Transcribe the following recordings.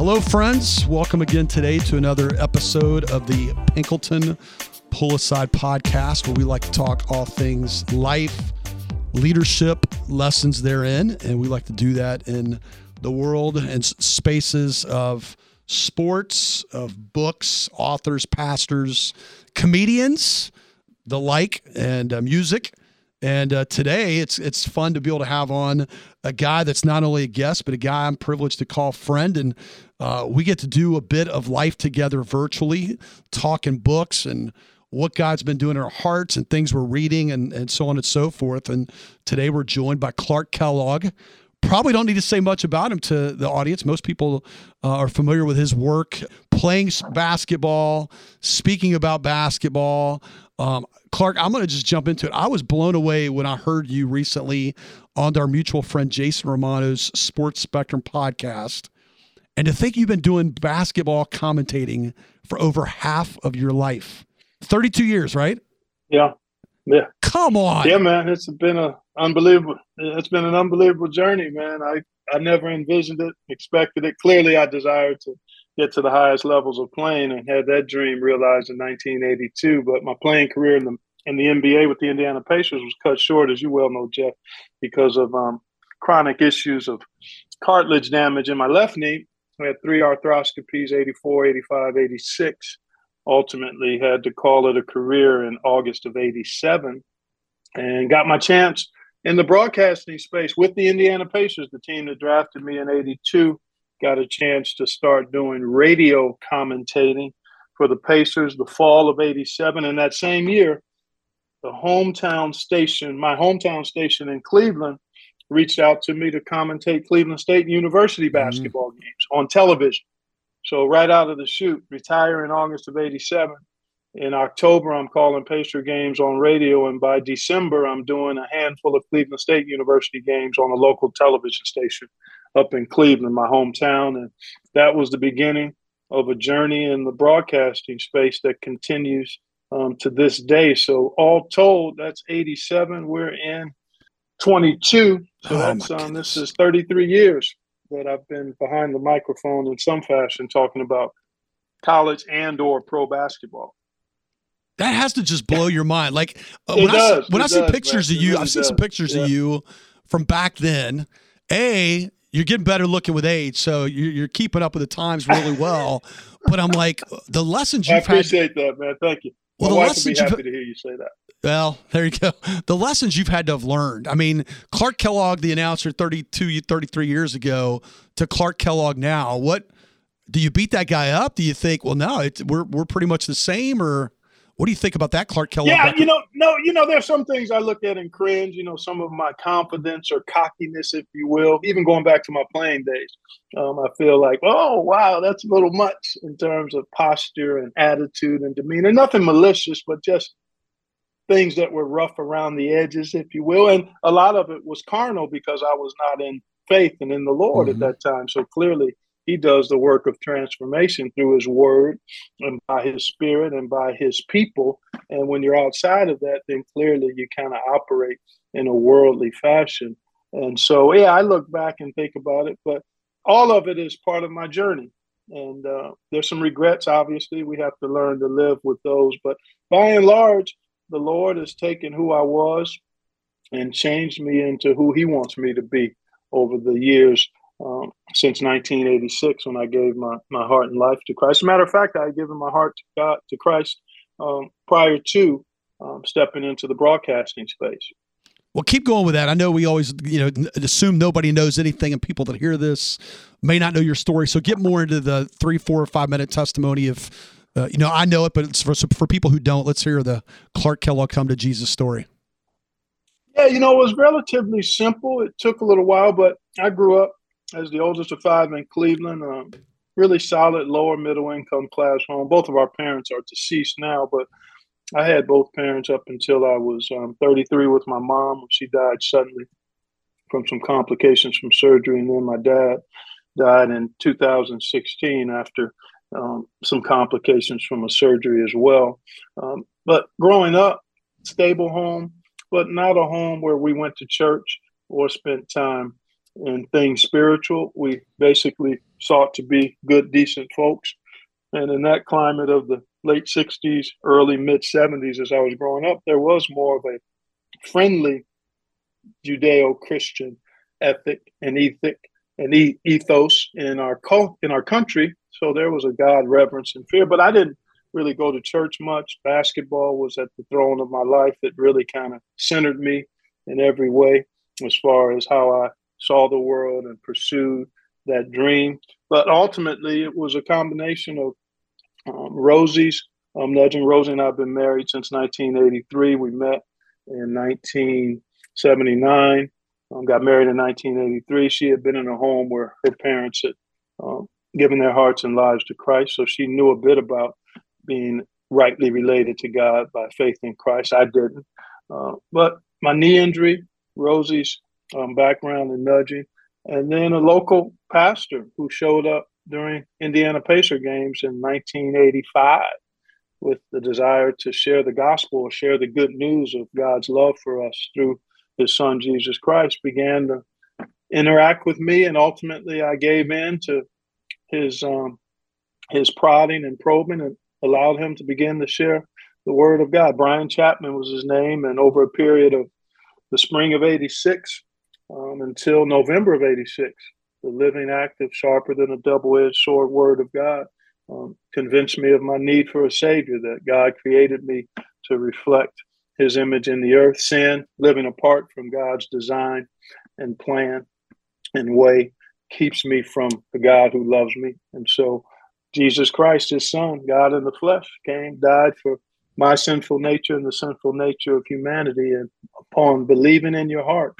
Hello, friends. Welcome again today to another episode of the Pinkleton Pull Aside podcast, where we like to talk all things life, leadership, lessons therein. And we like to do that in the world and spaces of sports, of books, authors, pastors, comedians, the like, and uh, music. And uh, today, it's it's fun to be able to have on a guy that's not only a guest, but a guy I'm privileged to call friend. And uh, we get to do a bit of life together virtually, talking books and what God's been doing in our hearts and things we're reading and, and so on and so forth. And today we're joined by Clark Kellogg. Probably don't need to say much about him to the audience. Most people uh, are familiar with his work playing basketball, speaking about basketball. Um, Clark, I'm going to just jump into it. I was blown away when I heard you recently on our mutual friend Jason Romano's Sports Spectrum podcast and to think you've been doing basketball commentating for over half of your life 32 years, right? Yeah. Yeah. Come on. Yeah, man. It's been a unbelievable it's been an unbelievable journey, man. I, I never envisioned it, expected it. Clearly I desired to get to the highest levels of playing and had that dream realized in 1982. But my playing career in the in the NBA with the Indiana Pacers was cut short, as you well know, Jeff, because of um, chronic issues of cartilage damage in my left knee. I had three arthroscopies 84, 85, 86. Ultimately, had to call it a career in August of 87 and got my chance in the broadcasting space with the Indiana Pacers, the team that drafted me in 82. Got a chance to start doing radio commentating for the Pacers the fall of 87. And that same year, the hometown station, my hometown station in Cleveland, reached out to me to commentate Cleveland State University mm-hmm. basketball mm-hmm. games on television. So right out of the chute, retire in August of '87. In October, I'm calling Pacer games on radio, and by December, I'm doing a handful of Cleveland State University games on a local television station up in Cleveland, my hometown. And that was the beginning of a journey in the broadcasting space that continues um, to this day. So all told, that's 87. We're in 22. So oh, that's um, this is 33 years that I've been behind the microphone in some fashion talking about college and or pro basketball. That has to just blow your mind. Like uh, when, does, I, when I see does, pictures man. of you, really I've seen does. some pictures yeah. of you from back then. A, you're getting better looking with age, so you're, you're keeping up with the times really well. but I'm like, the lessons you've I appreciate had, that, man. Thank you. Well, My the lessons would be happy to hear you say that. Well, there you go. The lessons you've had to have learned. I mean, Clark Kellogg, the announcer 32, 33 years ago, to Clark Kellogg now. What do you beat that guy up? Do you think, well, no, we're we're pretty much the same, or what do you think about that, Clark Kellogg? Yeah, you know, no, you know, there's some things I look at and cringe. You know, some of my confidence or cockiness, if you will, even going back to my playing days. Um, I feel like, oh wow, that's a little much in terms of posture and attitude and demeanor. Nothing malicious, but just things that were rough around the edges, if you will. And a lot of it was carnal because I was not in faith and in the Lord mm-hmm. at that time. So clearly, He does the work of transformation through His Word and by His Spirit and by His people. And when you're outside of that, then clearly you kind of operate in a worldly fashion. And so, yeah, I look back and think about it, but all of it is part of my journey. And uh, there's some regrets, obviously. We have to learn to live with those. But by and large, the Lord has taken who I was and changed me into who He wants me to be over the years um, since 1986 when I gave my, my heart and life to Christ. As a matter of fact, I had given my heart to God to Christ um, prior to um, stepping into the broadcasting space. Well, keep going with that. I know we always, you know, assume nobody knows anything, and people that hear this may not know your story. So, get more into the three, four, or five minute testimony of uh, you know, I know it, but for for people who don't. Let's hear the Clark Kellogg come to Jesus story. Yeah, you know, it was relatively simple. It took a little while, but I grew up as the oldest of five in Cleveland. Um, really solid lower middle income class home. Both of our parents are deceased now, but I had both parents up until I was um, 33 with my mom. She died suddenly from some complications from surgery, and then my dad died in 2016 after um, some complications from a surgery as well. Um, but growing up, stable home, but not a home where we went to church or spent time in things spiritual. We basically sought to be good, decent folks. And in that climate of the late 60s, early mid 70s, as I was growing up, there was more of a friendly Judeo Christian ethic and ethic and ethos in our cult, in our country. So there was a God reverence and fear, but I didn't really go to church much. Basketball was at the throne of my life. It really kind of centered me in every way as far as how I saw the world and pursued that dream. But ultimately, it was a combination of um, Rosie's. Um, Legend Rosie and I have been married since 1983. We met in 1979. Um, got married in 1983. She had been in a home where her parents had um, given their hearts and lives to Christ, so she knew a bit about being rightly related to God by faith in Christ. I didn't. Uh, but my knee injury, Rosie's um, background in nudging, and then a local pastor who showed up during Indiana Pacer games in 1985 with the desire to share the gospel, share the good news of God's love for us through his son Jesus Christ, began to interact with me, and ultimately I gave in to his um, his prodding and probing, and allowed him to begin to share the word of God. Brian Chapman was his name, and over a period of the spring of '86 um, until November of '86, the living, active, sharper than a double-edged sword word of God um, convinced me of my need for a savior. That God created me to reflect His image in the earth. Sin, living apart from God's design and plan and way, keeps me from the God who loves me, and so Jesus Christ, his son, God in the flesh, came, died for my sinful nature and the sinful nature of humanity. And upon believing in your heart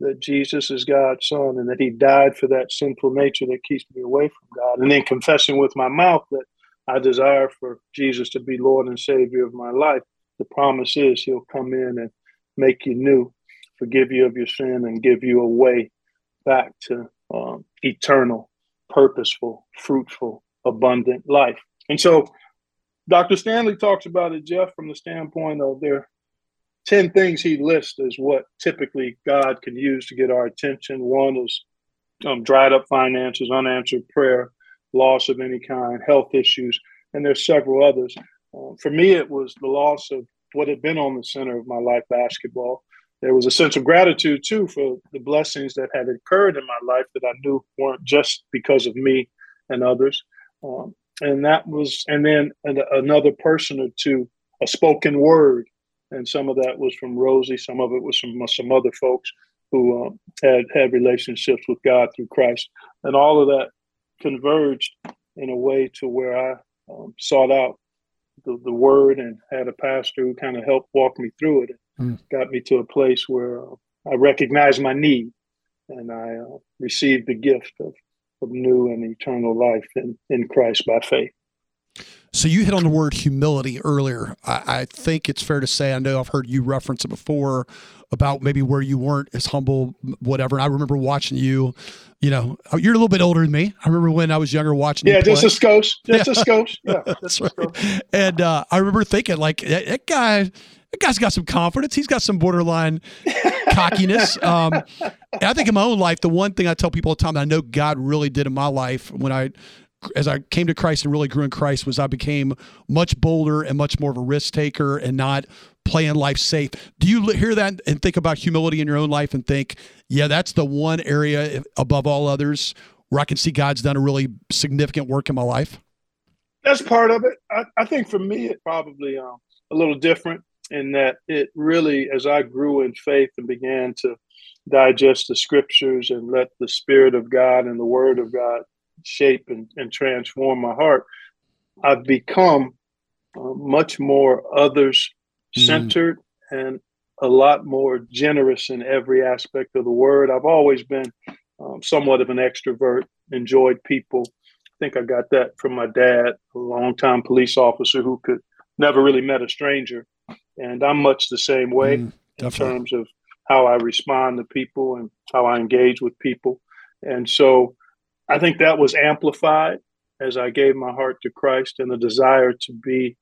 that Jesus is God's son and that he died for that sinful nature that keeps me away from God, and then confessing with my mouth that I desire for Jesus to be Lord and Savior of my life, the promise is he'll come in and make you new, forgive you of your sin, and give you a way back to um, eternal, purposeful, fruitful abundant life. And so Dr. Stanley talks about it, Jeff, from the standpoint of there 10 things he lists as what typically God can use to get our attention. One is um, dried up finances, unanswered prayer, loss of any kind, health issues, and there's several others. Uh, for me, it was the loss of what had been on the center of my life, basketball. There was a sense of gratitude too for the blessings that had occurred in my life that I knew weren't just because of me and others. Um, and that was, and then another person or two, a spoken word. And some of that was from Rosie, some of it was from some other folks who um, had had relationships with God through Christ. And all of that converged in a way to where I um, sought out the, the word and had a pastor who kind of helped walk me through it and mm. got me to a place where I recognized my need and I uh, received the gift of of new and eternal life in, in Christ by faith. So you hit on the word humility earlier. I, I, think it's fair to say, I know I've heard you reference it before about maybe where you weren't as humble, whatever. And I remember watching you, you know, uh, you're a little bit older than me. I remember when I was younger watching Yeah, just a scotch. Just a scotch. Yeah, that's right. And uh, I remember thinking like, that, that guy, that guy's got some confidence. He's got some borderline cockiness. Um, and I think in my own life, the one thing I tell people all the time that I know God really did in my life when I, as I came to Christ and really grew in Christ, was I became much bolder and much more of a risk taker and not playing life safe. Do you hear that and think about humility in your own life and think, yeah, that's the one area above all others where I can see God's done a really significant work in my life? That's part of it. I, I think for me, it probably um, a little different in that it really, as I grew in faith and began to digest the scriptures and let the Spirit of God and the Word of God shape and, and transform my heart, I've become uh, much more others centered mm. and a lot more generous in every aspect of the word. I've always been um, somewhat of an extrovert, enjoyed people. I think I got that from my dad, a longtime police officer who could never really met a stranger. And I'm much the same way mm, in terms of how I respond to people and how I engage with people. And so I think that was amplified as I gave my heart to Christ and the desire to be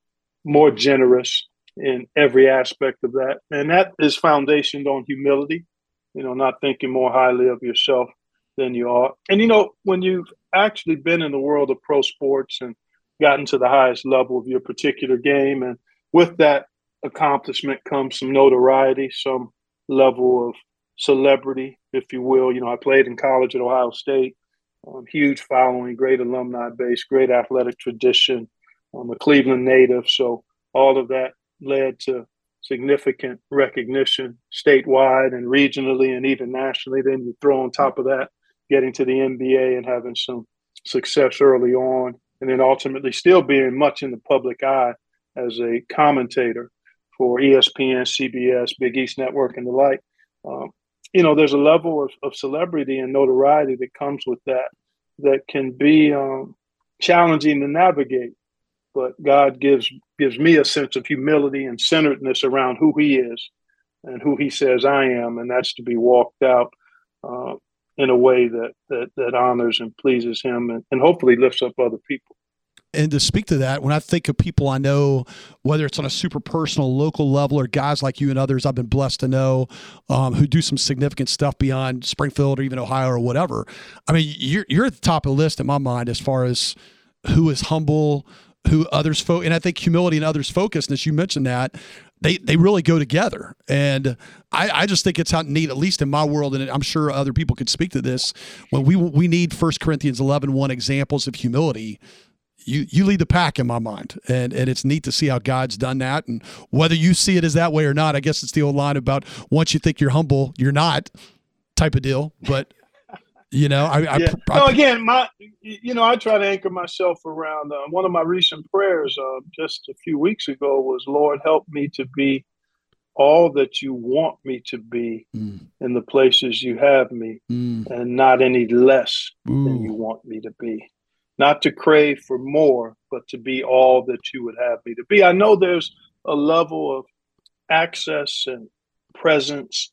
more generous in every aspect of that. And that is foundationed on humility, you know, not thinking more highly of yourself than you are. And, you know, when you've actually been in the world of pro sports and gotten to the highest level of your particular game, and with that accomplishment comes some notoriety, some level of celebrity, if you will. You know, I played in college at Ohio State, um, huge following, great alumni base, great athletic tradition. I'm a Cleveland native, so all of that led to significant recognition statewide and regionally and even nationally. Then you throw on top of that getting to the NBA and having some success early on, and then ultimately still being much in the public eye as a commentator for ESPN, CBS, Big East Network, and the like. Um, you know, there's a level of, of celebrity and notoriety that comes with that that can be um, challenging to navigate. But God gives gives me a sense of humility and centeredness around who He is and who He says I am, and that's to be walked out uh, in a way that that that honors and pleases Him, and, and hopefully lifts up other people and to speak to that, when I think of people I know, whether it's on a super personal, local level, or guys like you and others I've been blessed to know um, who do some significant stuff beyond Springfield or even Ohio or whatever, I mean, you're, you're at the top of the list in my mind as far as who is humble, who others focus, and I think humility and others focusedness. You mentioned that they they really go together, and I, I just think it's how neat, at least in my world, and I'm sure other people could speak to this. When we we need First Corinthians 11, 1 examples of humility you you lead the pack in my mind, and and it's neat to see how God's done that, and whether you see it as that way or not. I guess it's the old line about once you think you're humble, you're not, type of deal. But you know, I, I, yeah. I, no, again, my you know, I try to anchor myself around uh, one of my recent prayers uh, just a few weeks ago was, Lord, help me to be all that you want me to be mm. in the places you have me, mm. and not any less Ooh. than you want me to be not to crave for more, but to be all that you would have me to be. I know there's a level of access and presence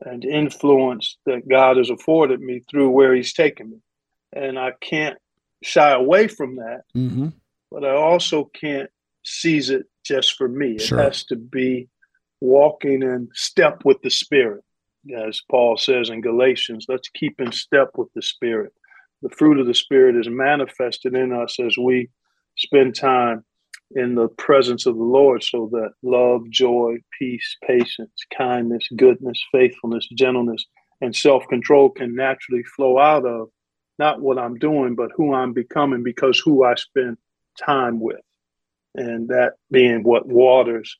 and influence that God has afforded me through where He's taken me. And I can't shy away from that, mm-hmm. but I also can't seize it just for me. Sure. It has to be walking in step with the Spirit. As Paul says in Galatians, let's keep in step with the Spirit the fruit of the Spirit is manifested in us as we spend time in the presence of the Lord so that love, joy, peace, patience, kindness, goodness, faithfulness, gentleness, and self control can naturally flow out of not what I'm doing, but who I'm becoming because who I spend time with. And that being what waters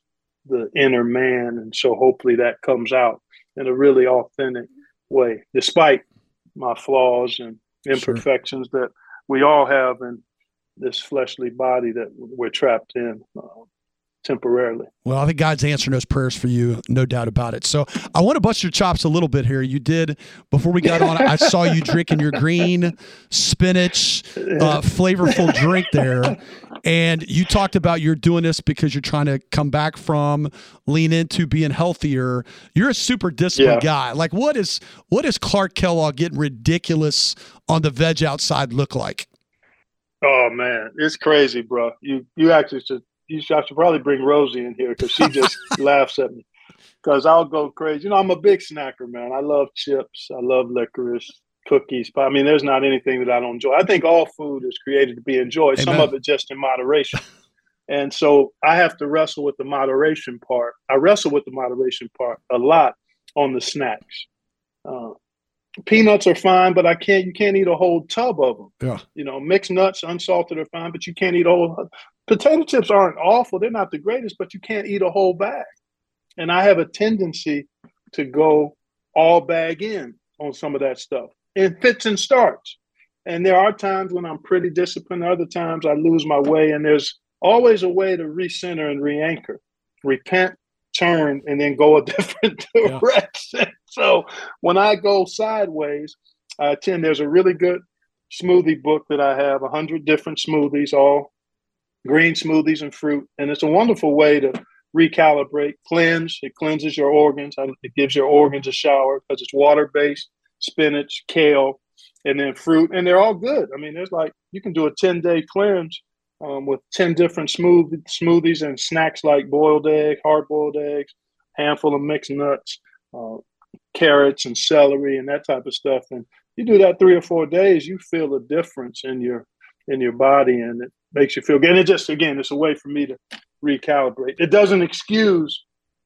the inner man. And so hopefully that comes out in a really authentic way, despite my flaws and imperfections sure. that we all have in this fleshly body that we're trapped in uh, temporarily. Well, I think God's answering those prayers for you, no doubt about it. So I want to bust your chops a little bit here. You did before we got on. I saw you drinking your green spinach uh, flavorful drink there, and you talked about you're doing this because you're trying to come back from, lean into being healthier. You're a super disciplined yeah. guy. Like, what is what is Clark Kellogg getting ridiculous on the veg outside look like? Oh man, it's crazy, bro. You you actually should you should, I should probably bring Rosie in here because she just laughs at me because I'll go crazy. You know, I'm a big snacker, man. I love chips. I love licorice, cookies. But I mean, there's not anything that I don't enjoy. I think all food is created to be enjoyed. Amen. Some of it just in moderation. and so I have to wrestle with the moderation part. I wrestle with the moderation part a lot on the snacks. Uh, peanuts are fine, but I can't. You can't eat a whole tub of them. Yeah. You know, mixed nuts, unsalted are fine, but you can't eat a whole. Potato chips aren't awful. They're not the greatest, but you can't eat a whole bag. And I have a tendency to go all bag in on some of that stuff in fits and starts. And there are times when I'm pretty disciplined. Other times I lose my way, and there's always a way to recenter and re-anchor. Repent, turn and then go a different direction. Yeah. So when I go sideways, I attend. There's a really good smoothie book that I have, a hundred different smoothies, all green smoothies and fruit, and it's a wonderful way to recalibrate, cleanse. It cleanses your organs. It gives your organs a shower because it's water based, spinach, kale, and then fruit, and they're all good. I mean, there's like you can do a ten day cleanse um, with ten different smooth smoothies and snacks like boiled egg, hard boiled eggs, handful of mixed nuts, uh, carrots and celery and that type of stuff. And you do that three or four days, you feel a difference in your in your body, and it makes you feel good. And it just again, it's a way for me to recalibrate. It doesn't excuse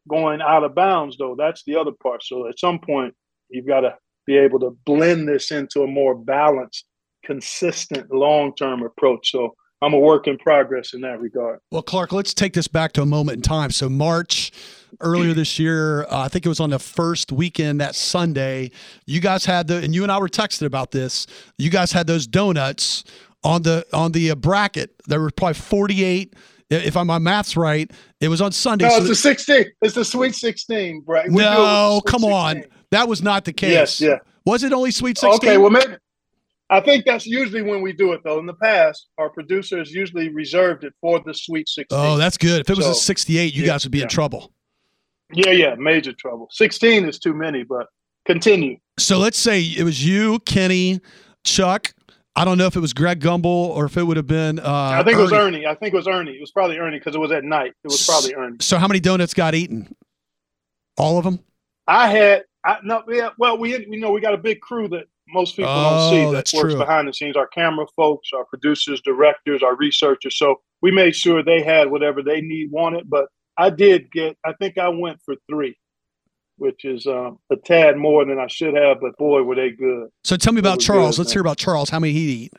going out of bounds, though. That's the other part. So at some point, you've got to be able to blend this into a more balanced, consistent, long term approach. So I'm a work in progress in that regard. Well, Clark, let's take this back to a moment in time. So March earlier this year, uh, I think it was on the first weekend that Sunday. You guys had the, and you and I were texting about this. You guys had those donuts on the on the uh, bracket. There were probably 48 if I'm my math's right, it was on Sunday. No, so it's the 16. It's the Sweet 16, right? We no, come 16. on. That was not the case. Yes, yeah. Was it only Sweet 16? Okay, well, maybe. I think that's usually when we do it, though. In the past, our producers usually reserved it for the Sweet 16. Oh, that's good. If it was so, a 68, you yeah, guys would be yeah. in trouble. Yeah, yeah, major trouble. 16 is too many, but continue. So let's say it was you, Kenny, Chuck, I don't know if it was Greg Gumbel or if it would have been. Uh, I think Ernie. it was Ernie. I think it was Ernie. It was probably Ernie because it was at night. It was probably Ernie. So how many donuts got eaten? All of them. I had. I no. Yeah. Well, we you know we got a big crew that most people oh, don't see that works true. behind the scenes. Our camera folks, our producers, directors, our researchers. So we made sure they had whatever they need wanted. But I did get. I think I went for three which is um, a tad more than I should have, but boy, were they good. So tell me about Charles. Good, Let's man. hear about Charles. How many he eat?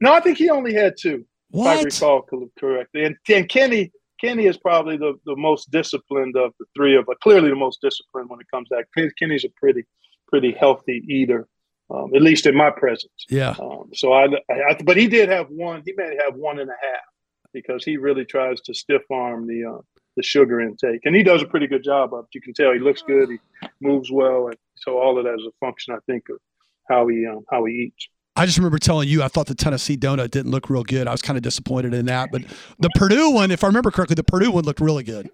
No, I think he only had two. What? If I recall correctly. And, and Kenny, Kenny is probably the, the most disciplined of the three of us. Clearly, the most disciplined when it comes to that. Kenny's a pretty, pretty healthy eater, um, at least in my presence. Yeah. Um, so I, I, but he did have one. He may have one and a half because he really tries to stiff arm the uh, the sugar intake. And he does a pretty good job of it. You can tell he looks good, he moves well, and so all of that is a function, I think, of how he um, how he eats. I just remember telling you I thought the Tennessee donut didn't look real good. I was kind of disappointed in that, but the Purdue one, if I remember correctly, the Purdue one looked really good.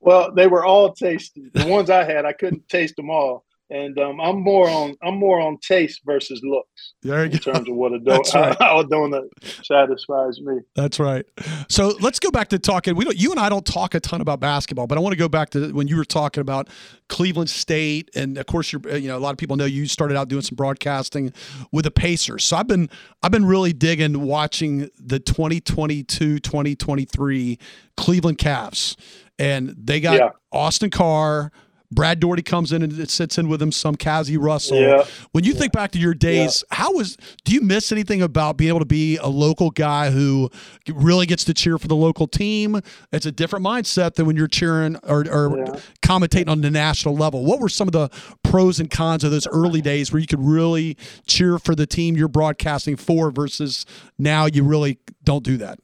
Well, they were all tasty. The ones I had, I couldn't taste them all and um, I'm more on I'm more on taste versus looks in go. terms of what a donut right. how a donut satisfies me. That's right. So let's go back to talking. We don't, you and I don't talk a ton about basketball, but I want to go back to when you were talking about Cleveland State, and of course you're you know a lot of people know you started out doing some broadcasting with the Pacers. So I've been I've been really digging watching the 2022-2023 Cleveland Cavs, and they got yeah. Austin Carr. Brad Daugherty comes in and sits in with him, some Cazzie Russell. Yeah. When you yeah. think back to your days, yeah. how was do you miss anything about being able to be a local guy who really gets to cheer for the local team? It's a different mindset than when you're cheering or, or yeah. commentating on the national level. What were some of the pros and cons of those early days where you could really cheer for the team you're broadcasting for versus now you really don't do that?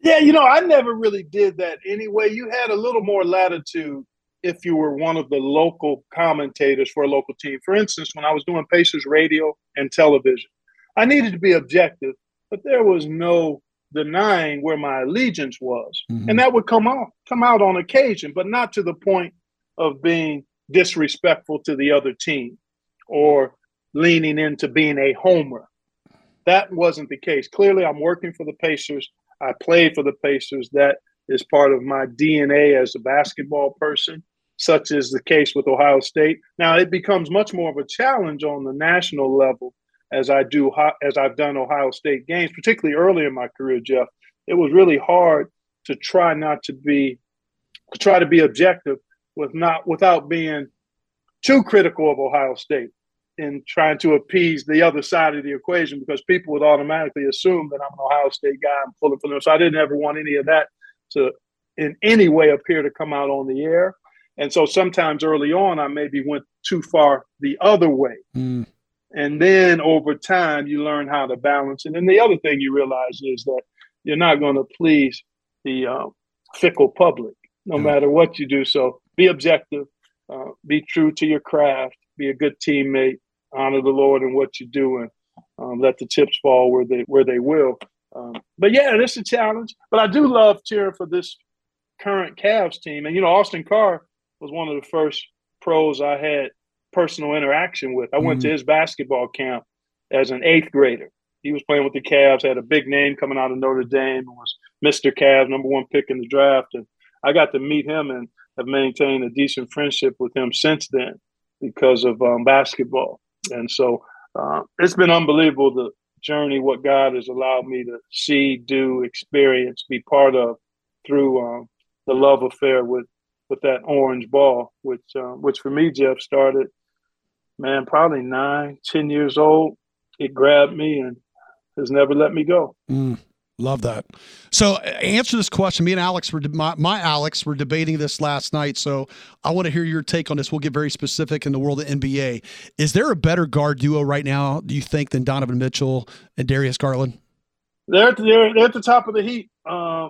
Yeah, you know, I never really did that anyway. You had a little more latitude if you were one of the local commentators for a local team. For instance, when I was doing Pacers radio and television, I needed to be objective, but there was no denying where my allegiance was. Mm-hmm. And that would come out come out on occasion, but not to the point of being disrespectful to the other team or leaning into being a homer. That wasn't the case. Clearly, I'm working for the Pacers. I played for the Pacers. That is part of my DNA as a basketball person such as the case with Ohio State. Now it becomes much more of a challenge on the national level as I do as I've done Ohio State games, particularly early in my career, Jeff. It was really hard to try not to be to try to be objective with not without being too critical of Ohio State in trying to appease the other side of the equation because people would automatically assume that I'm an Ohio State guy, I'm pulling for them. So I didn't ever want any of that to in any way appear to come out on the air. And so sometimes early on, I maybe went too far the other way. Mm. And then over time, you learn how to balance. And then the other thing you realize is that you're not going to please the uh, fickle public, no mm. matter what you do. So be objective, uh, be true to your craft, be a good teammate, honor the Lord in what you do and um, let the chips fall where they where they will. Um, but yeah, it's a challenge. But I do love cheering for this current Cavs team. And you know, Austin Carr was one of the first pros I had personal interaction with. I went mm-hmm. to his basketball camp as an eighth grader. He was playing with the Cavs, had a big name coming out of Notre Dame, was Mr. Cavs, number one pick in the draft. And I got to meet him and have maintained a decent friendship with him since then because of um, basketball. And so uh, it's been unbelievable the journey, what God has allowed me to see, do, experience, be part of through um, the love affair with with that orange ball, which uh, which for me, Jeff, started, man, probably nine, ten years old. It grabbed me and has never let me go. Mm. Love that. So, answer this question. Me and Alex were my, my Alex were debating this last night. So, I want to hear your take on this. We'll get very specific in the world of NBA. Is there a better guard duo right now? Do you think than Donovan Mitchell and Darius Garland? They're at the, they're, they're at the top of the heat. Uh,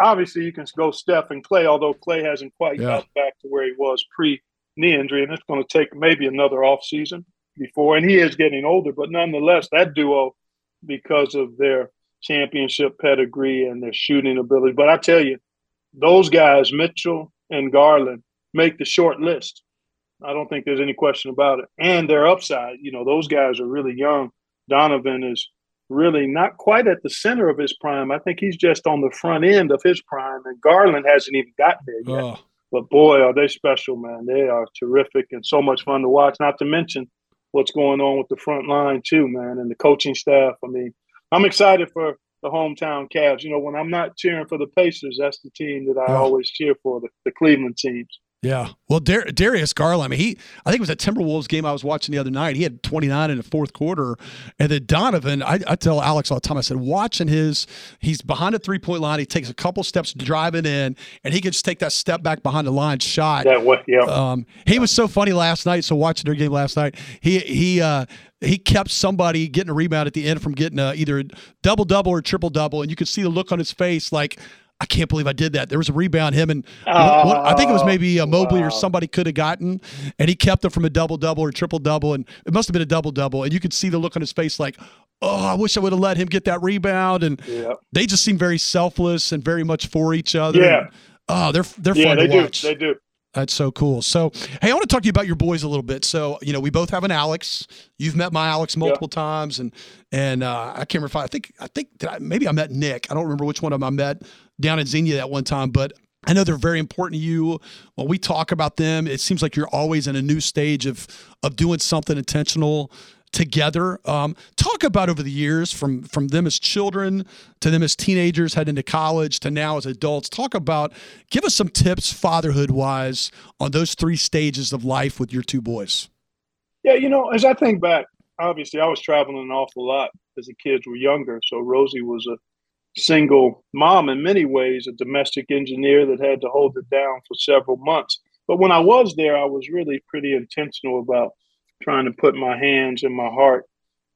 obviously, you can go Steph and Klay, although Klay hasn't quite yeah. gotten back to where he was pre knee injury, and it's going to take maybe another off season before. And he is getting older, but nonetheless, that duo, because of their championship pedigree and their shooting ability. But I tell you, those guys, Mitchell and Garland, make the short list. I don't think there's any question about it. And their upside, you know, those guys are really young. Donovan is really not quite at the center of his prime. I think he's just on the front end of his prime, and Garland hasn't even got there yet. Oh. But boy, are they special, man. They are terrific and so much fun to watch, not to mention what's going on with the front line, too, man, and the coaching staff. I mean, I'm excited for the hometown Cavs. You know, when I'm not cheering for the Pacers, that's the team that I always cheer for, the, the Cleveland teams. Yeah. Well, Dar- Darius Garland, I mean, he, I think it was a Timberwolves game I was watching the other night. He had 29 in the fourth quarter. And then Donovan, I, I tell Alex all the time, I said, watching his, he's behind the three point line. He takes a couple steps driving in, and he can just take that step back behind the line shot. That way, yeah. Um, he was so funny last night. So watching their game last night, he, he, uh, he kept somebody getting a rebound at the end from getting a, either a double double or triple double. And you could see the look on his face like, I can't believe I did that. There was a rebound. Him and oh, I think it was maybe a Mobley wow. or somebody could have gotten, and he kept it from a double double or triple double, and it must have been a double double. And you could see the look on his face, like, oh, I wish I would have let him get that rebound. And yeah. they just seem very selfless and very much for each other. Yeah. And, oh, they're they're yeah, fun they to do. watch. They do. That's so cool. So, hey, I want to talk to you about your boys a little bit. So, you know, we both have an Alex. You've met my Alex multiple yeah. times, and and uh, I can't remember. If I, I think I think I, maybe I met Nick. I don't remember which one of them I met down in Xenia that one time, but I know they're very important to you. When we talk about them, it seems like you're always in a new stage of of doing something intentional together. Um, talk about over the years from from them as children to them as teenagers heading to college to now as adults. Talk about give us some tips fatherhood wise on those three stages of life with your two boys. Yeah, you know, as I think back, obviously I was traveling an awful lot as the kids were younger. So Rosie was a single mom in many ways, a domestic engineer that had to hold it down for several months. But when I was there, I was really pretty intentional about trying to put my hands and my heart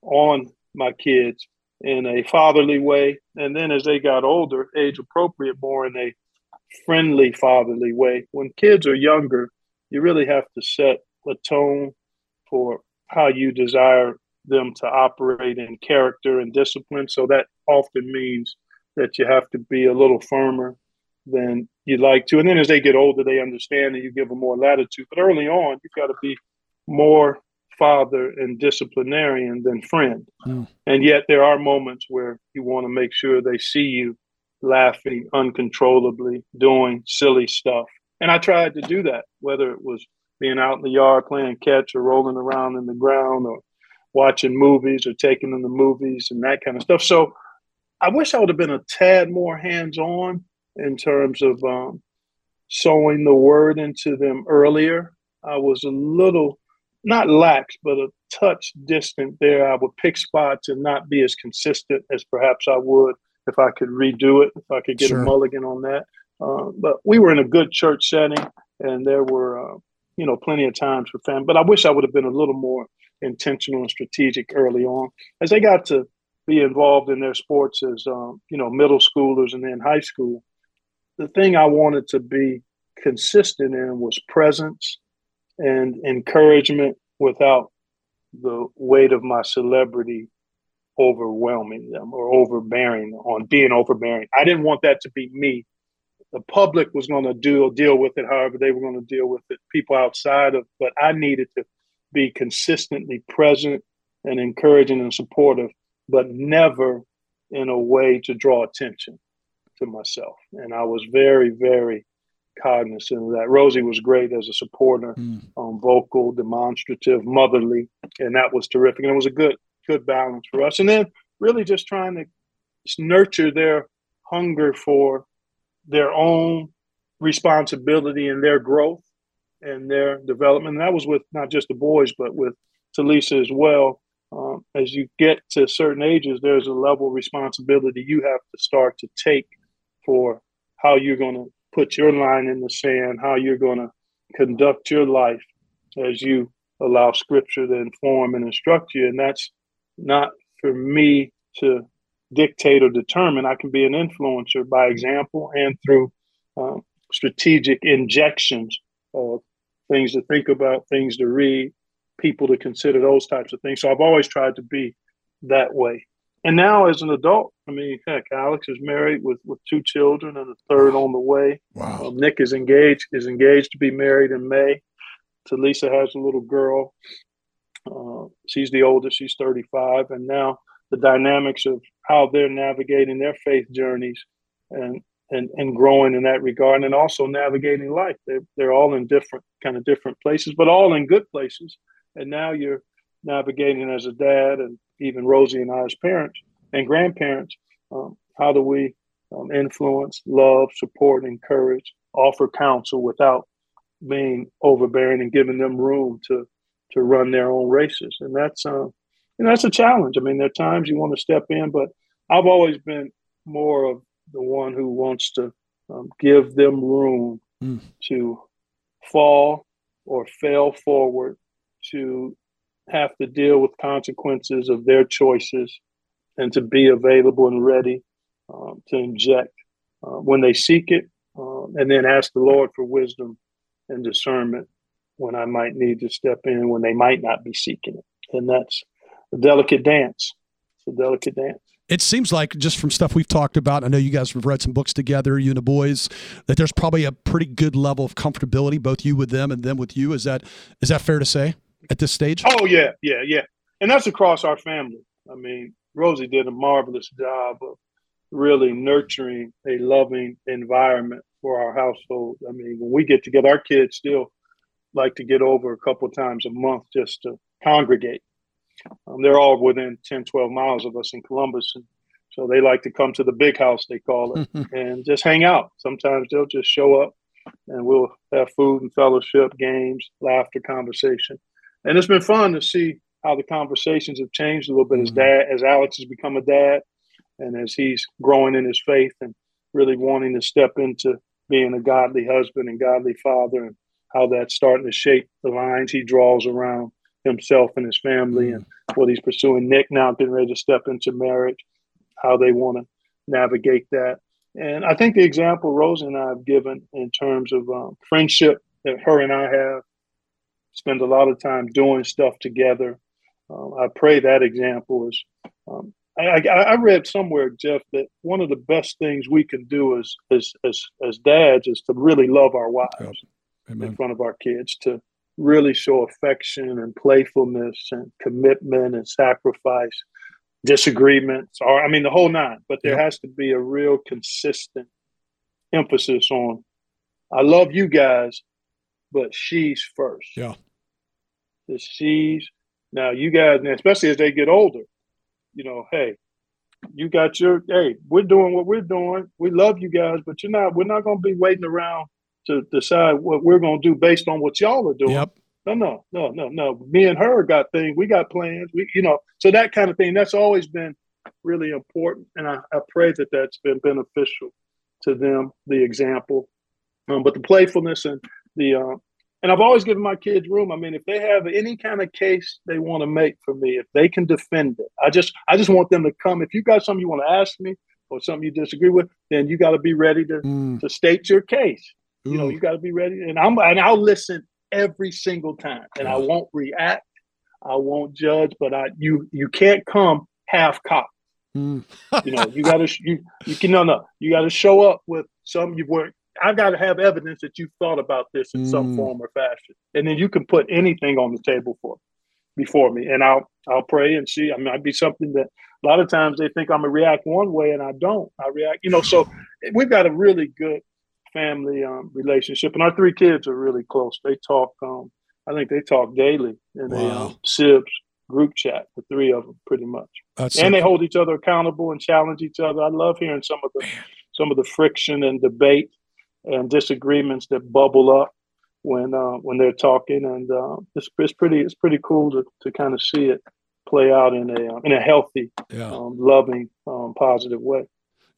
on my kids in a fatherly way. And then as they got older, age appropriate, more in a friendly, fatherly way. When kids are younger, you really have to set a tone for how you desire them to operate in character and discipline. So that often means that you have to be a little firmer than you'd like to. And then as they get older, they understand and you give them more latitude. But early on, you've got to be more father and disciplinarian than friend. Mm. And yet there are moments where you want to make sure they see you laughing uncontrollably, doing silly stuff. And I tried to do that, whether it was being out in the yard playing catch or rolling around in the ground or watching movies or taking them to movies and that kind of stuff. So I wish I would have been a tad more hands on in terms of um, sowing the word into them earlier. I was a little not lax, but a touch distant there. I would pick spots and not be as consistent as perhaps I would if I could redo it, if I could get sure. a mulligan on that. Uh, but we were in a good church setting, and there were, uh, you know, plenty of times for family. But I wish I would have been a little more intentional and strategic early on. As they got to be involved in their sports as, um, you know, middle schoolers and then high school, the thing I wanted to be consistent in was presence and encouragement without the weight of my celebrity overwhelming them or overbearing on being overbearing. I didn't want that to be me. The public was going to deal deal with it however they were going to deal with it. People outside of, but I needed to be consistently present and encouraging and supportive, but never in a way to draw attention to myself. And I was very, very cognizant of that. Rosie was great as a supporter, mm. um, vocal, demonstrative, motherly, and that was terrific. And it was a good, good balance for us. And then really just trying to nurture their hunger for their own responsibility and their growth and their development. And that was with not just the boys, but with Talisa as well. Um, as you get to certain ages, there's a level of responsibility you have to start to take for how you're going to put your line in the sand, how you're going to conduct your life as you allow scripture to inform and instruct you. And that's not for me to dictate or determine. I can be an influencer by example and through um, strategic injections of things to think about, things to read, people to consider, those types of things. So I've always tried to be that way. And now, as an adult, I mean, heck, Alex is married with, with two children and a third on the way. Wow. Um, Nick is engaged is engaged to be married in May. Talisa has a little girl. Uh, she's the oldest. She's 35, and now the dynamics of how they're navigating their faith journeys and and and growing in that regard, and also navigating life. They're they're all in different kind of different places, but all in good places. And now you're navigating as a dad and even Rosie and I as parents and grandparents, um, how do we um, influence, love, support, encourage, offer counsel without being overbearing and giving them room to to run their own races? And that's uh, know, that's a challenge. I mean, there are times you want to step in, but I've always been more of the one who wants to um, give them room mm. to fall or fail forward, to have to deal with consequences of their choices and to be available and ready um, to inject uh, when they seek it, uh, and then ask the Lord for wisdom and discernment when I might need to step in when they might not be seeking it. And that's a delicate dance. It's a delicate dance. It seems like just from stuff we've talked about, I know you guys have read some books together, you and the boys, that there's probably a pretty good level of comfortability, both you with them and them with you. Is that is that fair to say? At this stage? Oh yeah, yeah, yeah, and that's across our family. I mean, Rosie did a marvelous job of really nurturing a loving environment for our household. I mean, when we get together, our kids still like to get over a couple times a month just to congregate. Um, they're all within 10, 12 miles of us in Columbus. And so they like to come to the big house, they call it, and just hang out. Sometimes they'll just show up and we'll have food and fellowship, games, laughter, conversation and it's been fun to see how the conversations have changed a little bit mm-hmm. as dad as Alex has become a dad and as he's growing in his faith and really wanting to step into being a godly husband and godly father and how that's starting to shape the lines he draws around himself and his family mm-hmm. and what he's pursuing. Nick now getting ready to step into marriage, how they want to navigate that. And I think the example Rose and I have given in terms of um, friendship that her and I have spend a lot of time doing stuff together. Um, I pray that example is. Um, I, I, read somewhere, Jeff, that one of the best things we can do as as as, as dads is to really love our wives in front of our kids, to really show affection and playfulness and commitment and sacrifice, disagreements, or I mean the whole nine. But there yep. has to be a real consistent emphasis on I love you guys, but she's first. Yeah. The she's now you guys, especially as they get older, you know, hey, you got your hey, we're doing what we're doing. We love you guys, but you're not. We're not going to be waiting around to decide what we're going to do based on what y'all are doing. Yep. No, no, no, no, no. Me and her got things. We got plans. We, you know, so that kind of thing. That's always been really important, and I, I pray that that's been beneficial to them. The example, um, but the playfulness and the uh, and I've always given my kids room. I mean, if they have any kind of case they want to make for me, if they can defend it, I just I just want them to come. If you got something you want to ask me or something you disagree with, then you got to be ready to mm. to state your case. Ooh. You know, you got to be ready, and I'm and I'll listen every single time, and I won't react. I won't judge, but I you you can't come half cocked. Mm. you know, you gotta you you can no no you gotta show up with some you work. I've got to have evidence that you've thought about this in mm. some form or fashion, and then you can put anything on the table for before me, and I'll I'll pray and see. I mean, I'd be something that a lot of times they think I'm gonna react one way, and I don't. I react, you know. So we've got a really good family um, relationship, and our three kids are really close. They talk. Um, I think they talk daily in wow. a um, SIBS group chat. The three of them, pretty much, That's and so they cool. hold each other accountable and challenge each other. I love hearing some of the Man. some of the friction and debate and disagreements that bubble up when uh, when they're talking, and uh, it's, it's pretty it's pretty cool to, to kind of see it play out in a uh, in a healthy, yeah. um, loving, um, positive way.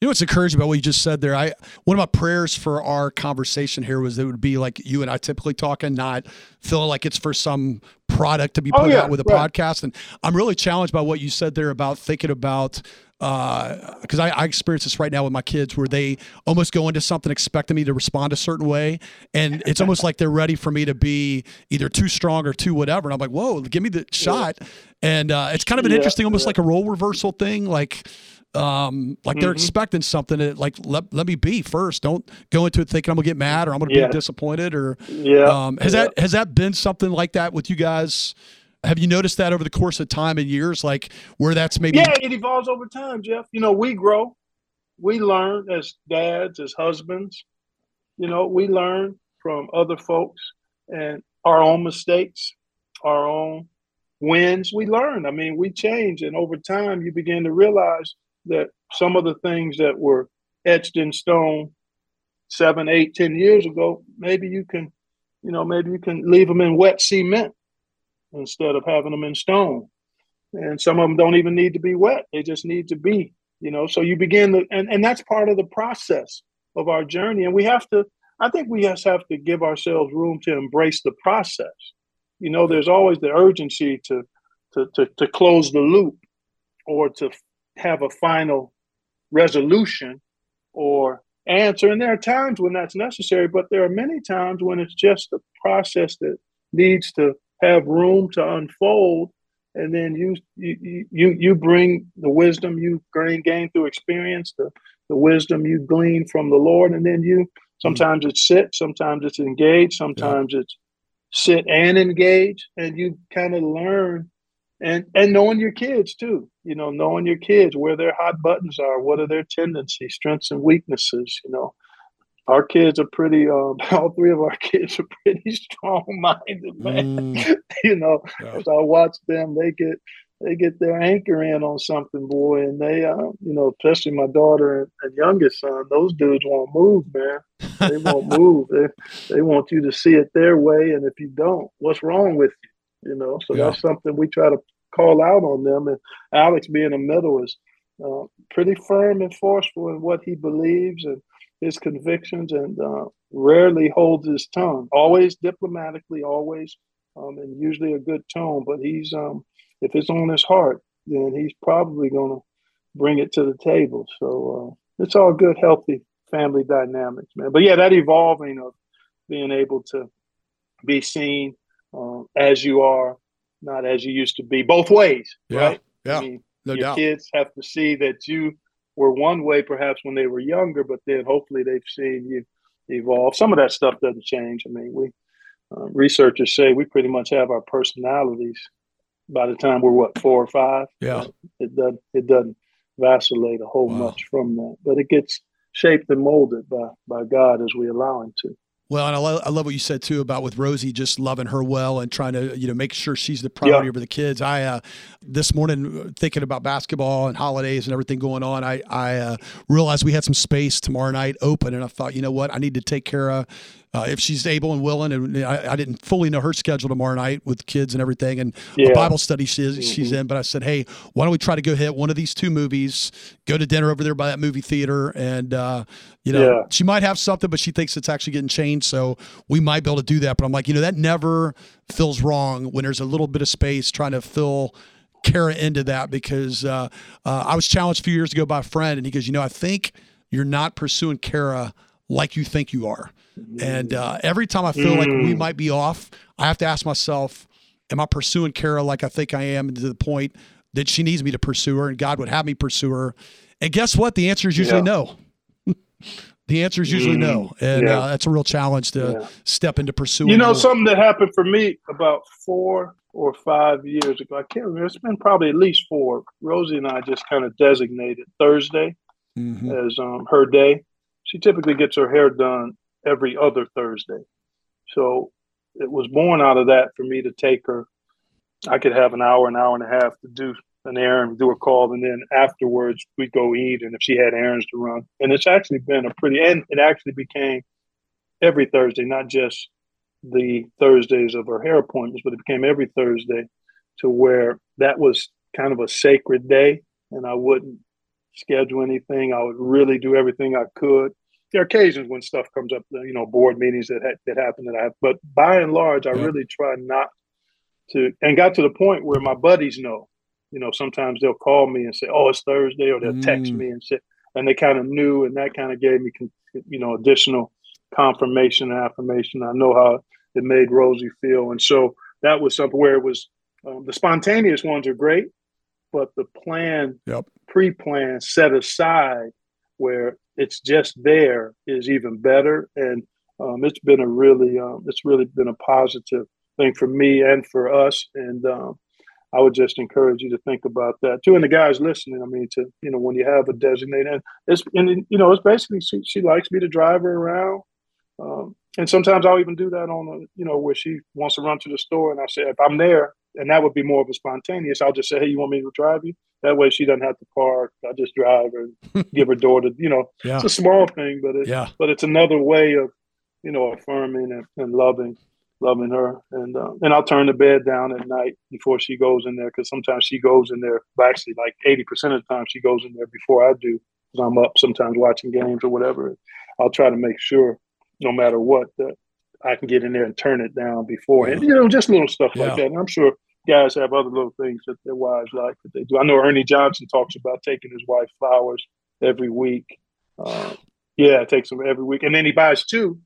You know what's encouraging about what you just said there? I one of my prayers for our conversation here was that it would be like you and I typically talking, not feeling like it's for some product to be oh, put oh, yeah, out with a right. podcast. And I'm really challenged by what you said there about thinking about because uh, I, I, experience this right now with my kids where they almost go into something expecting me to respond a certain way and it's almost like they're ready for me to be either too strong or too whatever and i'm like whoa give me the shot and uh, it's kind of an yeah, interesting almost yeah. like a role reversal thing like um, like they're mm-hmm. expecting something to like let, let me be first. Don't go into it thinking I'm gonna get mad or I'm gonna yeah. be disappointed or yeah. Um, has yeah. that has that been something like that with you guys? Have you noticed that over the course of time and years, like where that's maybe? Yeah, it evolves over time, Jeff. You know, we grow, we learn as dads, as husbands. You know, we learn from other folks and our own mistakes, our own wins. We learn. I mean, we change, and over time, you begin to realize that some of the things that were etched in stone seven, eight, ten years ago, maybe you can, you know, maybe you can leave them in wet cement instead of having them in stone. And some of them don't even need to be wet; they just need to be, you know. So you begin to, and and that's part of the process of our journey. And we have to, I think, we just have to give ourselves room to embrace the process. You know, there's always the urgency to to to, to close the loop or to have a final resolution or answer. And there are times when that's necessary, but there are many times when it's just a process that needs to have room to unfold. And then you you you you bring the wisdom you gain gain through experience, the, the wisdom you glean from the Lord, and then you sometimes mm-hmm. it's sit, sometimes it's engage, sometimes yeah. it's sit and engage, and you kind of learn and and knowing your kids too you know knowing your kids where their hot buttons are what are their tendencies strengths and weaknesses you know our kids are pretty um, all three of our kids are pretty strong minded man mm. you know yeah. as i watch them they get they get their anchor in on something boy and they uh, you know especially my daughter and, and youngest son those dudes won't move man they won't move they, they want you to see it their way and if you don't what's wrong with you you know. So yeah. that's something we try to call out on them. And Alex, being a middle, is uh, pretty firm and forceful in what he believes and his convictions, and uh, rarely holds his tongue. Always diplomatically, always, um, and usually a good tone. But he's, um, if it's on his heart, then he's probably going to bring it to the table. So uh, it's all good, healthy family dynamics, man. But yeah, that evolving of being able to be seen uh, as you are, not as you used to be. Both ways, yeah, right? Yeah, I mean, no your doubt. kids have to see that you were one way, perhaps when they were younger, but then hopefully they've seen you evolve. Some of that stuff doesn't change. I mean, we uh, researchers say we pretty much have our personalities by the time we're what four or five. Yeah, it doesn't it doesn't vacillate a whole wow. much from that, but it gets shaped and molded by by God as we allow Him to. Well, and I love, I love what you said too about with Rosie just loving her well and trying to you know make sure she's the priority yeah. over the kids. I uh, this morning thinking about basketball and holidays and everything going on, I I uh, realized we had some space tomorrow night open, and I thought, you know what, I need to take care of uh, if she's able and willing. And I, I, didn't fully know her schedule tomorrow night with kids and everything, and yeah. Bible study she's, mm-hmm. she's in. But I said, hey, why don't we try to go hit one of these two movies? Go to dinner over there by that movie theater, and uh, you know, yeah. she might have something, but she thinks it's actually getting changed, so we might be able to do that. But I'm like, you know, that never feels wrong when there's a little bit of space trying to fill. Kara into that because uh, uh, I was challenged a few years ago by a friend, and he goes, "You know, I think you're not pursuing Kara like you think you are." And uh, every time I feel mm. like we mm. might be off, I have to ask myself, Am I pursuing Kara like I think I am to the point that she needs me to pursue her and God would have me pursue her? And guess what? The answer is usually yeah. no. the answer is usually mm, no. And yeah. uh, that's a real challenge to yeah. step into pursuing. You know, more. something that happened for me about four or five years ago. I can't remember. It's been probably at least four. Rosie and I just kind of designated Thursday mm-hmm. as um, her day. She typically gets her hair done every other Thursday. So it was born out of that for me to take her. I could have an hour, an hour and a half to do an errand, do a call, and then afterwards we go eat. And if she had errands to run, and it's actually been a pretty, and it actually became every Thursday, not just the Thursdays of her hair appointments, but it became every Thursday to where that was kind of a sacred day, and I wouldn't schedule anything. I would really do everything I could there are occasions when stuff comes up, you know, board meetings that ha- that happen that I have, but by and large, I yeah. really try not to. And got to the point where my buddies know. You know, sometimes they'll call me and say, "Oh, it's Thursday," or they'll text mm. me and say, and they kind of knew, and that kind of gave me, you know, additional confirmation and affirmation. I know how it made Rosie feel, and so that was something where it was. Um, the spontaneous ones are great, but the plan, yep. Pre-plan, set aside where it's just there is even better. And um, it's been a really, um, it's really been a positive thing for me and for us. And um, I would just encourage you to think about that too. And the guys listening, I mean, to you know, when you have a designated, and it's and you know, it's basically she, she likes me to drive her around. Um, and sometimes I'll even do that on a, you know, where she wants to run to the store, and I say if I'm there, and that would be more of a spontaneous. I'll just say, "Hey, you want me to drive you?" That way, she doesn't have to park. I just drive her, and give her door to. You know, yeah. it's a small thing, but it, yeah. but it's another way of, you know, affirming and, and loving, loving her. And uh, and I'll turn the bed down at night before she goes in there because sometimes she goes in there. Actually, like eighty percent of the time, she goes in there before I do because I'm up sometimes watching games or whatever. I'll try to make sure, no matter what, that I can get in there and turn it down before. And, you know, just little stuff yeah. like that. And I'm sure guys have other little things that their wives like that they do. I know Ernie Johnson talks about taking his wife flowers every week. Uh, yeah, takes them every week, and then he buys two,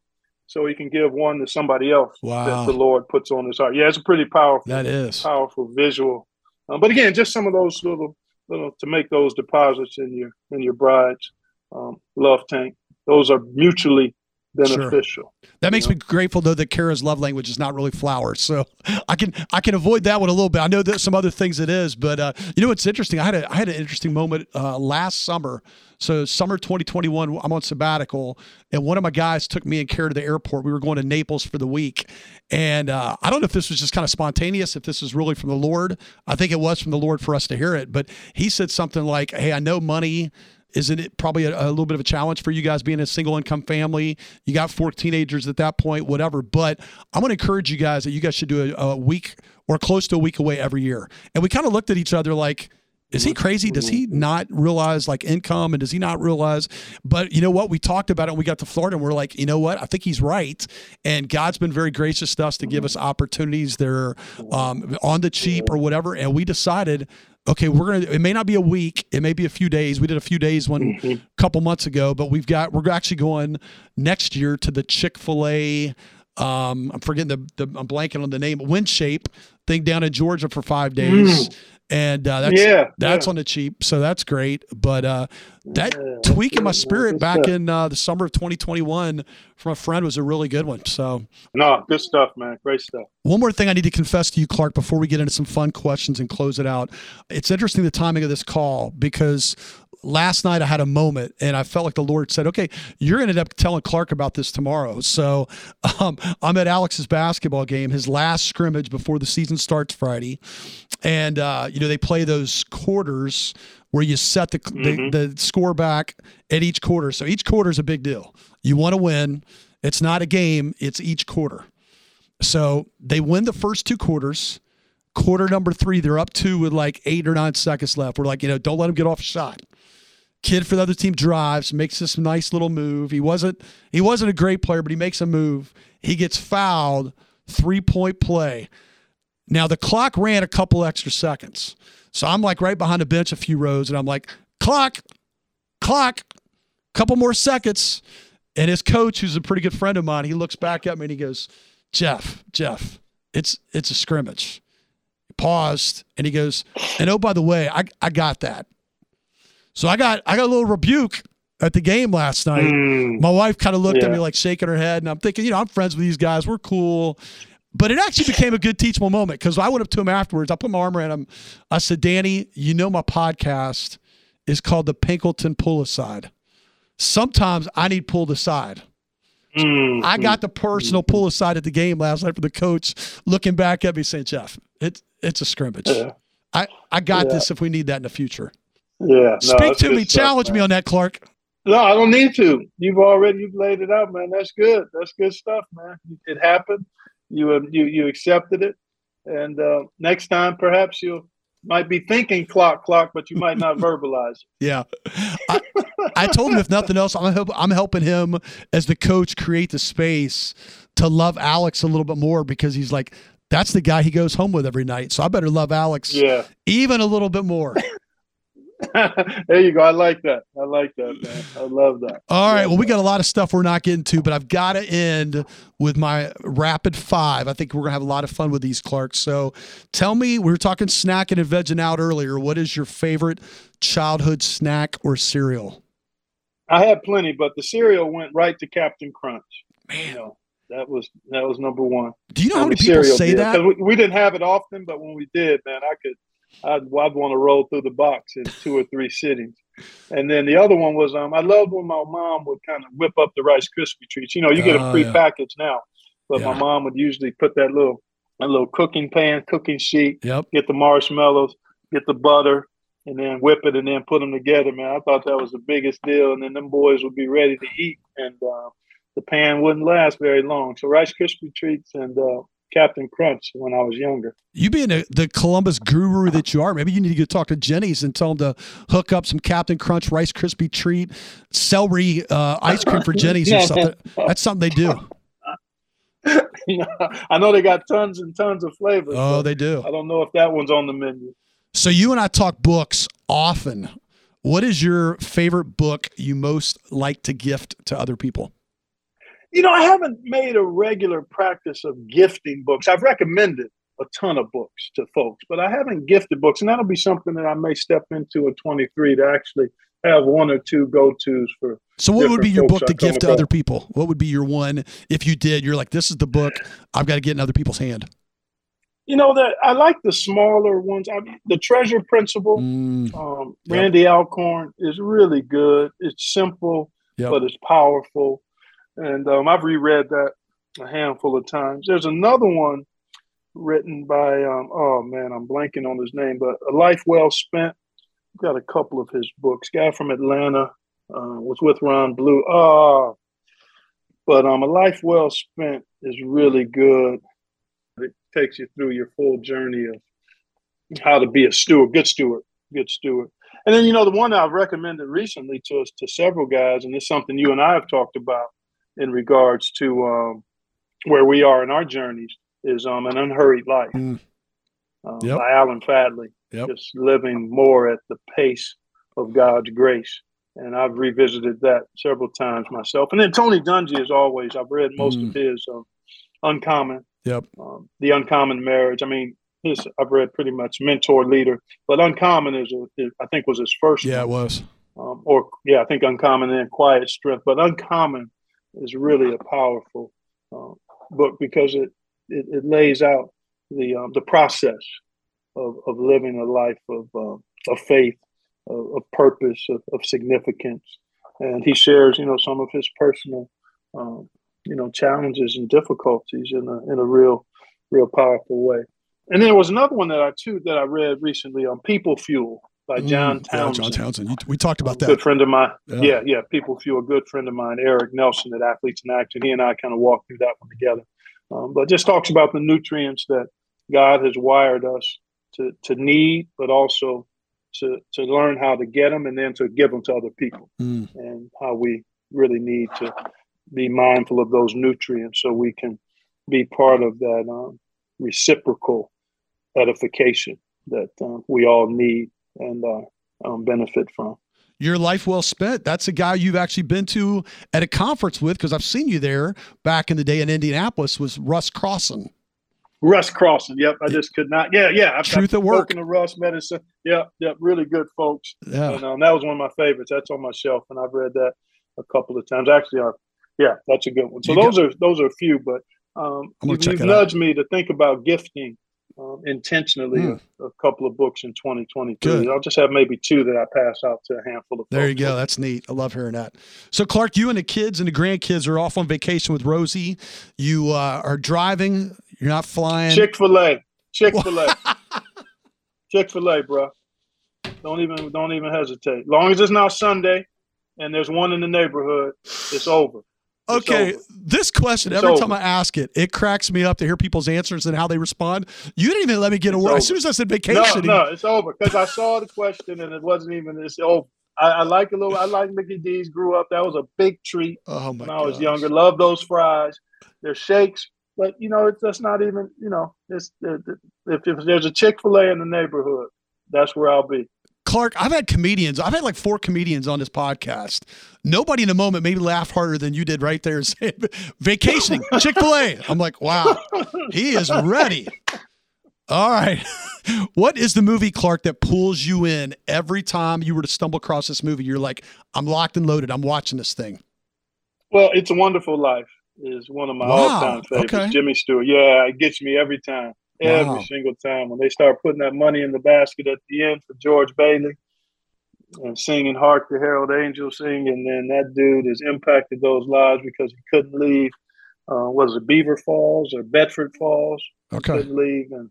so he can give one to somebody else wow. that the Lord puts on his heart. Yeah, it's a pretty powerful. That is powerful visual. Uh, but again, just some of those little, little to make those deposits in your in your bride's um, love tank. Those are mutually beneficial. Sure. That makes know? me grateful though that Kara's love language is not really flowers, so I can I can avoid that one a little bit. I know that some other things it is, but uh, you know what's interesting? I had a I had an interesting moment uh, last summer. So summer 2021, I'm on sabbatical, and one of my guys took me and Kara to the airport. We were going to Naples for the week, and uh, I don't know if this was just kind of spontaneous, if this was really from the Lord. I think it was from the Lord for us to hear it, but he said something like, "Hey, I know money." Isn't it probably a, a, little bit of a challenge for you guys being a single income family? You got four teenagers at that point, whatever. But I'm going to encourage you guys that you guys should do a, a week or close to a week away every year. And we kind of looked at each other like, is he crazy? Does he not realize like income and does he not realize? But you know what? We talked about it and we got to Florida and we're like, you know what? I think he's right. And God's been very gracious to us to give us opportunities that are um, on the cheap or whatever. And we decided okay, we're gonna. It may not be a week. It may be a few days. We did a few days one mm-hmm. couple months ago, but we've got we're actually going next year to the Chick Fil A. Um, I'm forgetting the, the I'm blanking on the name. WinShape thing down in Georgia for five days. Mm and uh, that's yeah, that's yeah. on the cheap, so that's great. But uh, that yeah, tweak in my spirit back stuff. in uh, the summer of 2021 from a friend was a really good one. So no, good stuff, man, great stuff. One more thing I need to confess to you, Clark, before we get into some fun questions and close it out. It's interesting the timing of this call because last night I had a moment and I felt like the Lord said, okay, you're going to end up telling Clark about this tomorrow. So um, I'm at Alex's basketball game, his last scrimmage before the season starts Friday. And, uh, you know, they play those quarters where you set the, mm-hmm. the, the score back at each quarter. So each quarter is a big deal. You want to win. It's not a game, it's each quarter. So they win the first two quarters. Quarter number three, they're up two with like eight or nine seconds left. We're like, you know, don't let them get off a shot kid for the other team drives, makes this nice little move. He wasn't he wasn't a great player, but he makes a move. He gets fouled, three point play. Now the clock ran a couple extra seconds. So I'm like right behind the bench a few rows, and I'm like, clock, clock, couple more seconds. And his coach, who's a pretty good friend of mine, he looks back at me and he goes, Jeff, Jeff, it's it's a scrimmage. He paused, and he goes, "And oh, by the way, I I got that." So I got I got a little rebuke at the game last night. Mm, My wife kind of looked at me like shaking her head, and I'm thinking, you know, I'm friends with these guys. We're cool. But it actually became a good teachable moment because I went up to him afterwards. I put my arm around him. I said, Danny, you know my podcast is called the Pinkleton Pull Aside. Sometimes I need pulled aside. mm, I got the personal pull aside at the game last night from the coach looking back at me saying, Jeff, it's it's a scrimmage. Yeah. I, I got Yeah. this if we need that in the future. Yeah. Speak that's to me, stuff, challenge me on that, Clark. No, I don't need to. You've already you've laid it out, man. That's good. That's good stuff, man. It happened. You uh, you you accepted it, and uh, next time perhaps you might be thinking clock clock, but you might not verbalize it. Yeah. I, I told him if nothing else, I'm help, I'm helping him as the coach create the space to love Alex a little bit more because he's like, that's the guy he goes home with every night. So I better love Alex Yeah. even a little bit more. there you go. I like that. I like that, man. I love that. All right. Well, we got a lot of stuff we're not getting to, but I've got to end with my rapid five. I think we're going to have a lot of fun with these, Clark. So tell me, we were talking snacking and vegging out earlier. What is your favorite childhood snack or cereal? I had plenty, but the cereal went right to Captain Crunch. You Man, know, that was that was number one. do you know how many people say deal. that? We, we didn't have it often, but when we did, man, I could, I'd, I'd want to roll through the box in two or three sittings. And then the other one was, um, I loved when my mom would kind of whip up the Rice Krispie treats. You know, you get Oh, a free yeah. package now, but Yeah. my mom would usually put that little, a little cooking pan, cooking sheet, Yep. get the marshmallows, get the butter, and then whip it and then put them together, man. I thought that was the biggest deal. And then them boys would be ready to eat, and uh, the pan wouldn't last very long. So Rice Krispie treats and uh, Captain Crunch when I was younger. You being a, the Columbus guru that you are, maybe you need to go talk to Jeni's and tell them to hook up some Captain Crunch Rice Krispie treat, celery uh, ice cream for Jeni's or something. That's something they do. I know they got tons and tons of flavors. Oh, they do. I don't know if that one's on the menu. So you and I talk books often. What is your favorite book you most like to gift to other people? You know, I haven't made a regular practice of gifting books. I've recommended a ton of books to folks, but I haven't gifted books, and that'll be something that I may step into at 23 to actually have one or two go-tos for. So what would be your book to gift to other people? What would be your one if you did? You're like, this is the book I've got to get in other people's hand. You know that I like the smaller ones. I mean, the Treasure Principle. Mm, Um, Yep. Randy Alcorn is really good. It's simple, Yep. but it's powerful. And um, I've reread that a handful of times. There's another one written by, um, oh man, I'm blanking on his name, but A Life Well Spent. Got a couple of his books. Guy from Atlanta uh, was with Ron Blue. Oh, but um, A Life Well Spent is really good. It takes you through your full journey of how to be a steward, good steward, good steward. And then, you know, the one I've recommended recently to us, to several guys, and it's something you and I have talked about in regards to um, where we are in our journeys, is um, An Unhurried Life Mm. uh, Yep. by Alan Fadling. Yep. Just living more at the pace of God's grace. And I've revisited that several times myself. And then Tony Dungy, as always, I've read most Mm. of his um, Uncommon, Yep. um, The Uncommon Marriage. I mean, his I've read pretty much Mentor Leader, but Uncommon is, a, is I think was his first Yeah, one it was. um, or yeah, I think uncommon and quiet strength. But uncommon is really a powerful uh, book because it, it it lays out the um, the process of of living a life of um of faith, of, of purpose, of, of significance, and he shares you know some of his personal um, you know challenges and difficulties in a in a real real powerful way. And then there was another one that I too that I read recently on People Fuel by John Mm, yeah, Townsend. John Townsend. You- We talked about that. Good friend of mine. Yeah. Yeah. yeah, People Fuel, a good friend of mine, Eric Nelson at Athletes in Action. He and I kind of walked through that one together. Um, but just talks about the nutrients that God has wired us to, to need, but also to, to learn how to get them and then to give them to other people Mm. and how we really need to be mindful of those nutrients so we can be part of that um, reciprocal edification that um, we all need and uh, um, benefit from. Your life well spent. That's a guy you've actually been to at a conference with because I've seen you there back in the day in Indianapolis was Russ Crosson. Russ Crosson. Yep, I just could not. Yeah, yeah. I've, Truth I've at work. spoken to Russ Medicine. Yep, yep. Really good folks. Yeah. And um, that was one of my favorites. That's on my shelf, and I've read that a couple of times. Actually, uh, yeah, that's a good one. So You those are those are a few, but um, you, check you've it out. nudged me to think about gifting um, intentionally Hmm. a, a couple of books in 2023. Good. I'll just have maybe two that I pass out to a handful of. There you go. That's neat. I love hearing that. So, Clark, you and the kids and the grandkids are off on vacation with Rosie. You uh, are driving. You're not flying. Chick Fil A, Chick Fil A, Chick Fil A, bro. Don't even don't even hesitate. Long as it's not Sunday, and there's one in the neighborhood, it's over. Okay, over. this question, every over. time I ask it, it cracks me up to hear people's answers and how they respond. You didn't even let me get a word. over. As soon as I said vacation. No, no, it's over because I saw the question and it wasn't even. It's over. I, I like a little. I like Mickey D's. Grew up. That was a big treat oh my when I was younger. Love those fries. They're shakes, but you know it's that's not even. You know, it's if, if there's a Chick Fil A in the neighborhood, that's where I'll be. Clark, I've had comedians. I've had like four comedians on this podcast. Nobody in the moment made me laugh harder than you did right there saying vacationing, Chick fil A. I'm like, wow, he is ready. All right. What is the movie, Clark, that pulls you in every time you were to stumble across this movie? You're like, I'm locked and loaded. I'm watching this thing. Well, It's a Wonderful Life is one of my Wow, all-time favorites. okay. Jimmy Stewart. Yeah, it gets me every time. Every Wow. single time when they start putting that money in the basket at the end for George Bailey and singing "Hark the Herald Angels Sing," and then that dude has impacted those lives because he couldn't leave. Uh, was it Beaver Falls or Bedford Falls? Okay. Couldn't leave, and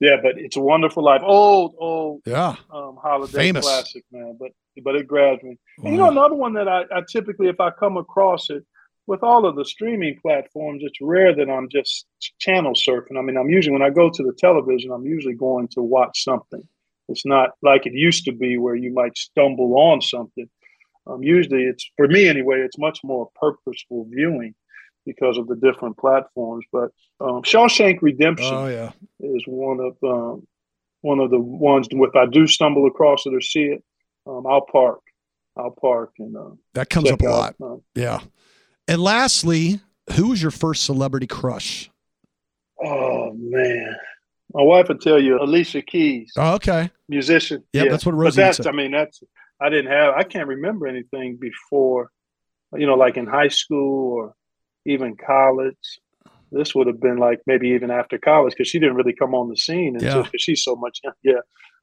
yeah, but it's a wonderful life. Old, old Yeah. um, holiday Famous. classic, man. But but it grabs me. And you know, another one that I, I typically, if I come across it, with all of the streaming platforms, it's rare that I'm just channel surfing. I mean, I'm usually when I go to the television, I'm usually going to watch something. It's not like it used to be where you might stumble on something. Um, usually, it's for me anyway. It's much more purposeful viewing because of the different platforms. But um, Shawshank Redemption Oh, yeah. is one of um, one of the ones. If I do stumble across it or see it, um, I'll park. I'll park and uh, That comes up a lot. out, uh, Yeah. And lastly, who was your first celebrity crush? oh man, my wife would tell you Alicia Keys, Oh, okay. musician. Yep, that's what But Rosie would that's say. I mean that's I didn't have I can't remember anything before, you know, like in high school or even college. This would have been like maybe even after college because she didn't really come on the scene until Yeah. because she's so much yeah.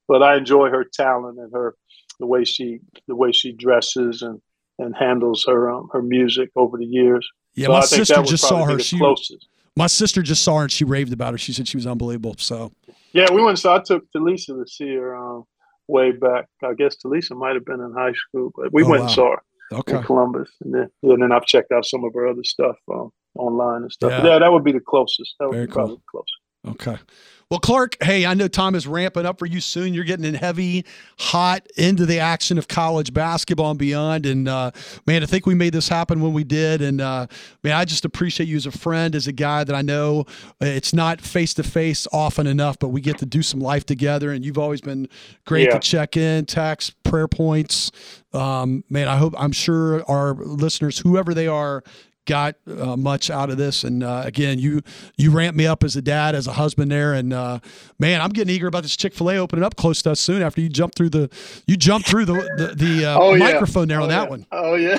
But I enjoy her talent and her the way she the way she dresses and and handles her um, her music over the years. Yeah, So my I think sister that just saw her. She closest. my sister just saw her and she raved about her. She said she was unbelievable. So Yeah, we went. So I took Talisa to see her um, way back. I guess Talisa might have been in high school, but we Oh, went wow. and saw her okay. in Columbus, and then and then I've checked out some of her other stuff um, online and stuff. Yeah. Yeah. that would be the closest. That would Very be cool. probably the closest. Okay. Well, Clark, hey, I know time is ramping up for you soon. You're getting in heavy, hot into the action of college basketball and beyond. And uh, man, I think we made this happen when we did. And uh, man, I just appreciate you as a friend, as a guy that I know it's not face to face often enough, but we get to do some life together. And you've always been great Yeah. to check in, text, prayer points. Um, man, I hope, I'm sure our listeners, whoever they are, got uh, much out of this. And uh, again, you you ramped me up as a dad, as a husband there, and uh, man, I'm getting eager about this Chick Fil A opening up close to us soon. After you jump through the you jump through the the, the uh, Oh, yeah. microphone there on Oh, that yeah. one. Oh yeah.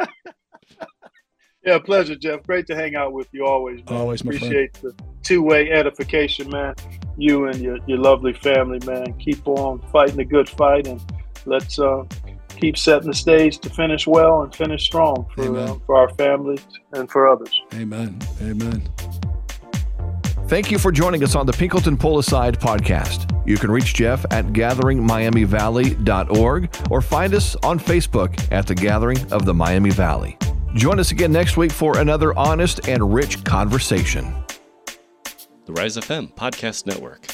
yeah, pleasure, Jeff. Great to hang out with you always. Man. Always, my friend. Appreciate the two-way edification, man. You and your, your lovely family, man. Keep on fighting a good fight, and let's uh, keep setting the stage to finish well and finish strong for uh, for our families and for others. Amen. Amen. Thank you for joining us on the Pinkleton Pull Aside podcast. You can reach Jeff at gatheringmiamivalley.org or find us on Facebook at the Gathering of the Miami Valley. Join us again next week for another honest and rich conversation. The Rise FM Podcast Network.